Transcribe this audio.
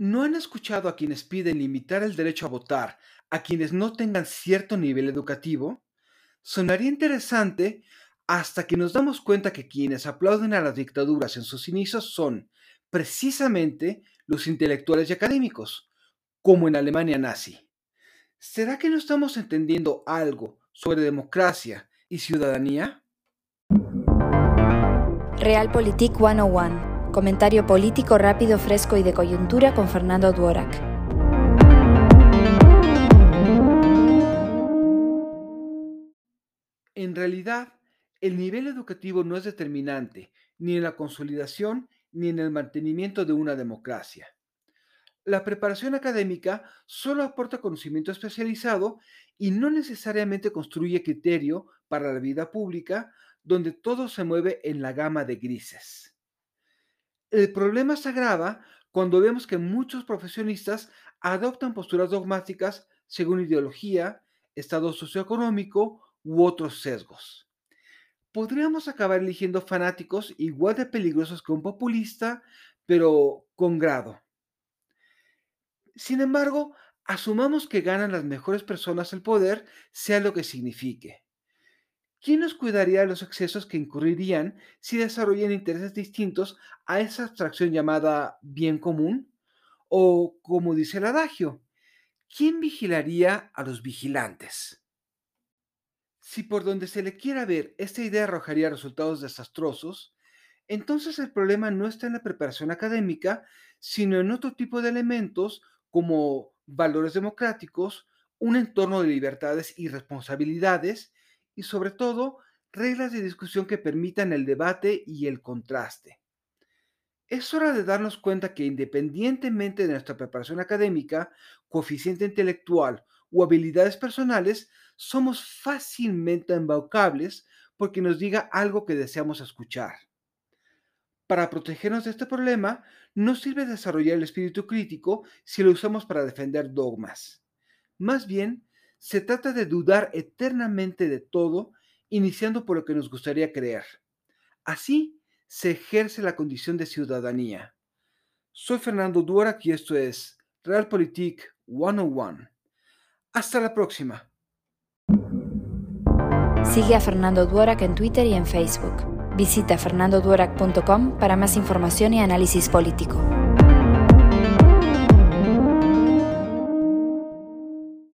¿No han escuchado a quienes piden limitar el derecho a votar a quienes no tengan cierto nivel educativo? Sonaría interesante hasta que nos damos cuenta que quienes aplauden a las dictaduras en sus inicios son precisamente los intelectuales y académicos, como en Alemania nazi. ¿Será que no estamos entendiendo algo sobre democracia y ciudadanía? Realpolitik 101 Comentario político rápido, fresco y de coyuntura con Fernando Duorak. En realidad, el nivel educativo no es determinante ni en la consolidación ni en el mantenimiento de una democracia. La preparación académica solo aporta conocimiento especializado y no necesariamente construye criterio para la vida pública, donde todo se mueve en la gama de grises. El problema se agrava cuando vemos que muchos profesionistas adoptan posturas dogmáticas según ideología, estado socioeconómico u otros sesgos. Podríamos acabar eligiendo fanáticos igual de peligrosos que un populista, pero con grado. Sin embargo, asumamos que ganan las mejores personas el poder, sea lo que signifique. ¿Quién nos cuidaría de los excesos que incurrirían si desarrollan intereses distintos a esa abstracción llamada bien común? O, como dice el adagio, ¿quién vigilaría a los vigilantes? Si por donde se le quiera ver esta idea arrojaría resultados desastrosos, entonces el problema no está en la preparación académica, sino en otro tipo de elementos como valores democráticos, un entorno de libertades y responsabilidades, y sobre todo reglas de discusión que permitan el debate y el contraste. Es hora de darnos cuenta que independientemente de nuestra preparación académica, coeficiente intelectual o habilidades personales, somos fácilmente embaucables porque nos diga algo que deseamos escuchar. Para protegernos de este problema, no sirve desarrollar el espíritu crítico si lo usamos para defender dogmas. Más bien, se trata de dudar eternamente de todo, iniciando por lo que nos gustaría creer. Así se ejerce la condición de ciudadanía. Soy Fernando Duarac y esto es Realpolitik 101. Hasta la próxima. Sigue a Fernando Duarac en Twitter y en Facebook. Visita fernandoduarac.com para más información y análisis político.